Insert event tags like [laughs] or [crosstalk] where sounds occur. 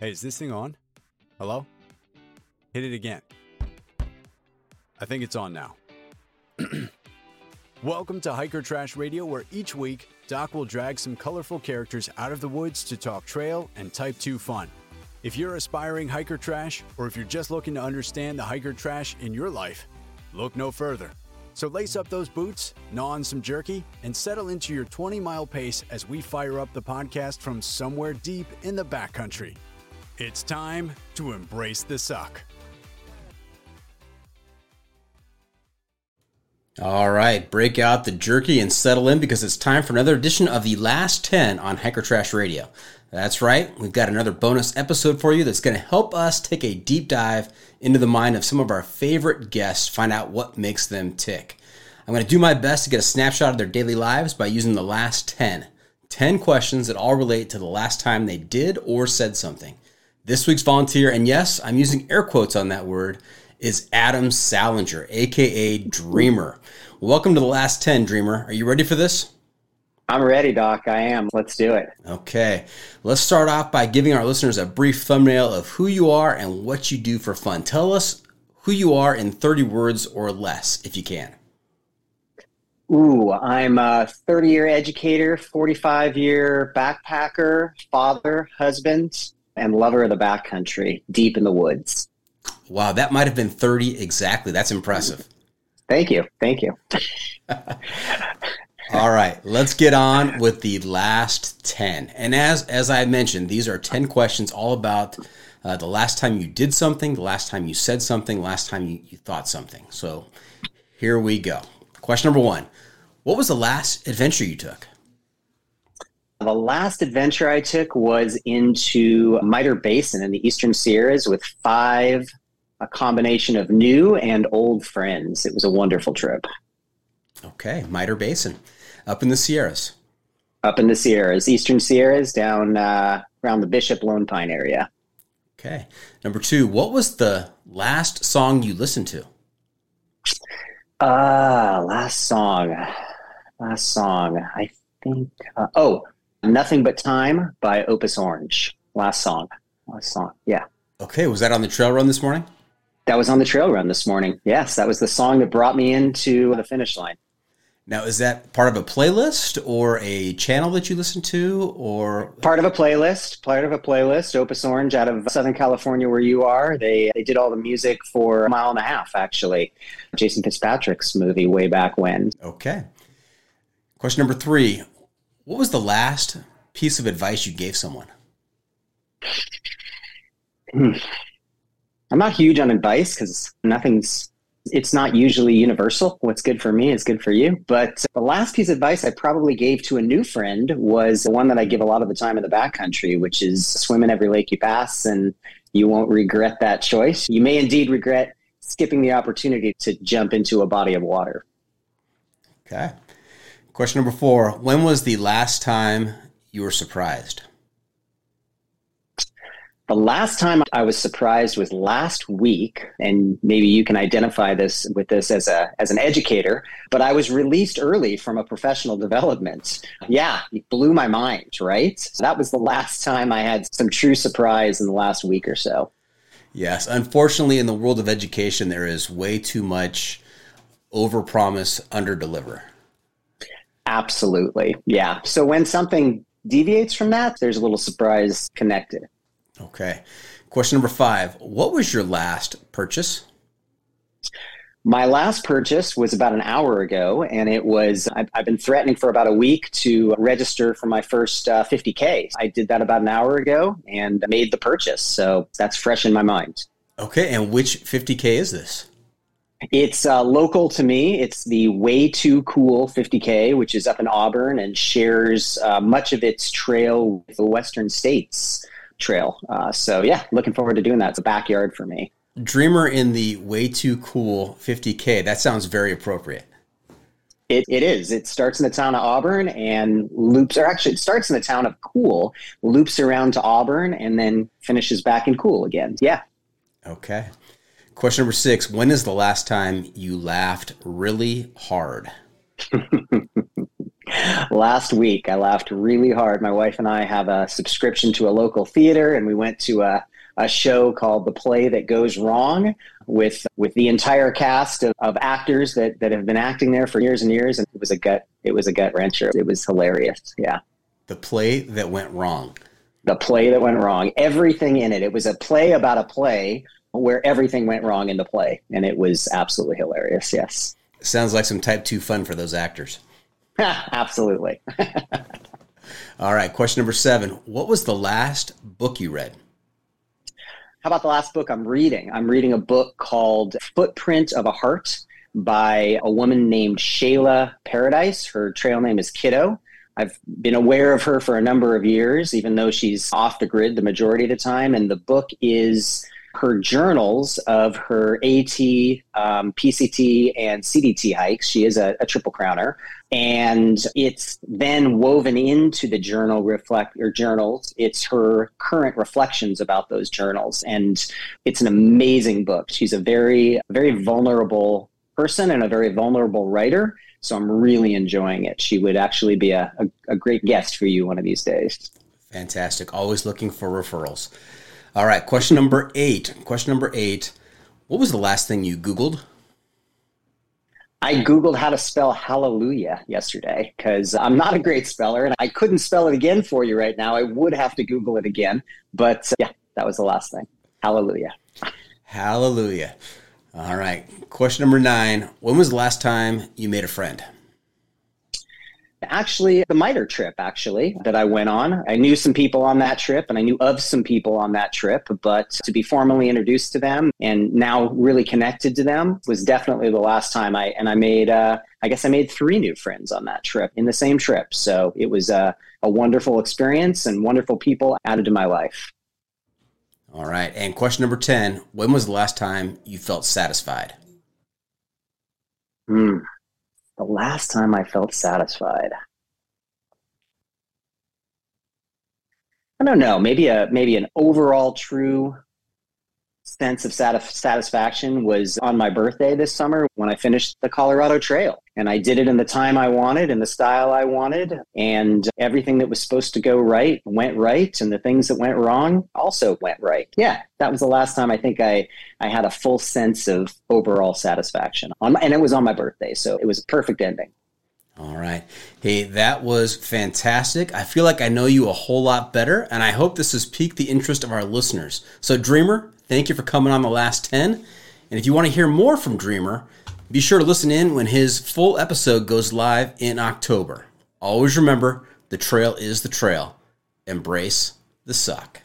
Hey, is this thing on? Hello? Hit it again. I think it's on now. [clears throat] Welcome to Hiker Trash Radio, where each week Doc will drag some colorful characters out of the woods to talk trail and Type 2 fun. If you're aspiring hiker trash, or if you're just looking to understand the hiker trash in your life, look no further. So lace up those boots, gnaw on some jerky, and settle into your 20 mile pace as we fire up the podcast from somewhere deep in the backcountry. It's time to embrace the suck. All right, break out the jerky and settle in because it's time for another edition of the last 10 on Hiker Trash Radio. That's right, we've got another bonus episode for you that's going to help us take a deep dive into the mind of some of our favorite guests, find out what makes them tick. I'm going to do my best to get a snapshot of their daily lives by using the last 10. 10 questions that all relate to the last time they did or said something. This week's volunteer, and yes, I'm using air quotes on that word, is Adam Salinger, aka Dreamer. Welcome to the last 10, Dreamer. Are you ready for this? I'm ready, Doc. I am. Let's do it. Okay. Let's start off by giving our listeners a brief thumbnail of who you are and what you do for fun. Tell us who you are in 30 words or less, if you can. Ooh, I'm a 30 year educator, 45 year backpacker, father, husband, and lover of the backcountry, deep in the woods. Wow, that might have been 30 exactly. That's impressive. Thank you. Thank you. [laughs] All right, let's get on with the last 10. And as as I mentioned, these are 10 questions all about uh, the last time you did something, the last time you said something, last time you, you thought something. So here we go. Question number 1. What was the last adventure you took? The last adventure I took was into Mitre Basin in the Eastern Sierras with five, a combination of new and old friends. It was a wonderful trip. Okay, Mitre Basin, up in the Sierras. Up in the Sierras, Eastern Sierras, down uh, around the Bishop Lone Pine area. Okay. Number two, what was the last song you listened to? Uh, last song. Last song. I think. Uh, oh, Nothing But Time by Opus Orange. Last song. Last song. Yeah. Okay. Was that on the trail run this morning? That was on the trail run this morning. Yes, that was the song that brought me into the finish line. Now, is that part of a playlist or a channel that you listen to, or part of a playlist? Part of a playlist. Opus Orange out of Southern California, where you are. They they did all the music for a mile and a half, actually. Jason Fitzpatrick's movie way back when. Okay. Question number three: What was the last piece of advice you gave someone? Hmm. I'm not huge on advice because nothing's it's not usually universal. What's good for me is good for you. But the last piece of advice I probably gave to a new friend was the one that I give a lot of the time in the backcountry, which is swim in every lake you pass and you won't regret that choice. You may indeed regret skipping the opportunity to jump into a body of water. Okay. Question number four When was the last time you were surprised? The last time I was surprised was last week, and maybe you can identify this with this as a as an educator. But I was released early from a professional development. Yeah, it blew my mind. Right, so that was the last time I had some true surprise in the last week or so. Yes, unfortunately, in the world of education, there is way too much overpromise, underdeliver. Absolutely, yeah. So when something deviates from that, there's a little surprise connected. Okay. Question number five What was your last purchase? My last purchase was about an hour ago, and it was, I've, I've been threatening for about a week to register for my first uh, 50K. I did that about an hour ago and made the purchase. So that's fresh in my mind. Okay. And which 50K is this? It's uh, local to me. It's the Way Too Cool 50K, which is up in Auburn and shares uh, much of its trail with the Western states trail. Uh, so yeah, looking forward to doing that. It's a backyard for me. Dreamer in the way too cool 50K. That sounds very appropriate. It, it is. It starts in the town of Auburn and loops, or actually, it starts in the town of Cool, loops around to Auburn, and then finishes back in Cool again. Yeah. Okay. Question number six When is the last time you laughed really hard? [laughs] last week. I laughed really hard. My wife and I have a subscription to a local theater, and we went to a, a show called The Play That Goes Wrong with with the entire cast of, of actors that, that have been acting there for years and years. And it was a gut it was a gut wrencher. It was hilarious. Yeah. The play that went wrong. The play that went wrong. Everything in it. It was a play about a play where everything went wrong in the play. And it was absolutely hilarious. Yes. Sounds like some type two fun for those actors. [laughs] Absolutely. [laughs] All right. Question number seven. What was the last book you read? How about the last book I'm reading? I'm reading a book called Footprint of a Heart by a woman named Shayla Paradise. Her trail name is Kiddo. I've been aware of her for a number of years, even though she's off the grid the majority of the time. And the book is her journals of her AT, um, PCT, and CDT hikes. She is a, a, triple crowner, and it's then woven into the journal reflect or journals. It's her current reflections about those journals, and it's an amazing book. She's a very, very vulnerable person and a very vulnerable writer. So I'm really enjoying it. She would actually be a, a, a great guest for you one of these days. Fantastic. Always looking for referrals. All right, question number eight. Question number eight. What was the last thing you Googled? I Googled how to spell hallelujah yesterday because I'm not a great speller and I couldn't spell it again for you right now. I would have to Google it again. But uh, yeah, that was the last thing. Hallelujah. Hallelujah. All right. Question number nine. When was the last time you made a friend? Actually, the MITRE trip, actually, that I went on. I knew some people on that trip and I knew of some people on that trip, but to be formally introduced to them and now really connected to them was definitely the last time I, and I made, uh, I guess I made three new friends on that trip in the same trip. So it was a, a wonderful experience and wonderful people added to my life. All right. And question number 10 When was the last time you felt satisfied? Hmm the last time I felt satisfied. I don't know. Maybe a maybe an overall true sense of satisfaction was on my birthday this summer when I finished the Colorado Trail. and I did it in the time I wanted in the style I wanted. And everything that was supposed to go right went right. And the things that went wrong also went right. Yeah, that was the last time I think I, I had a full sense of overall satisfaction. On my, and it was on my birthday. So it was a perfect ending. All right. Hey, that was fantastic. I feel like I know you a whole lot better, and I hope this has piqued the interest of our listeners. So, Dreamer, thank you for coming on the last 10. And if you want to hear more from Dreamer, be sure to listen in when his full episode goes live in October. Always remember the trail is the trail. Embrace the suck.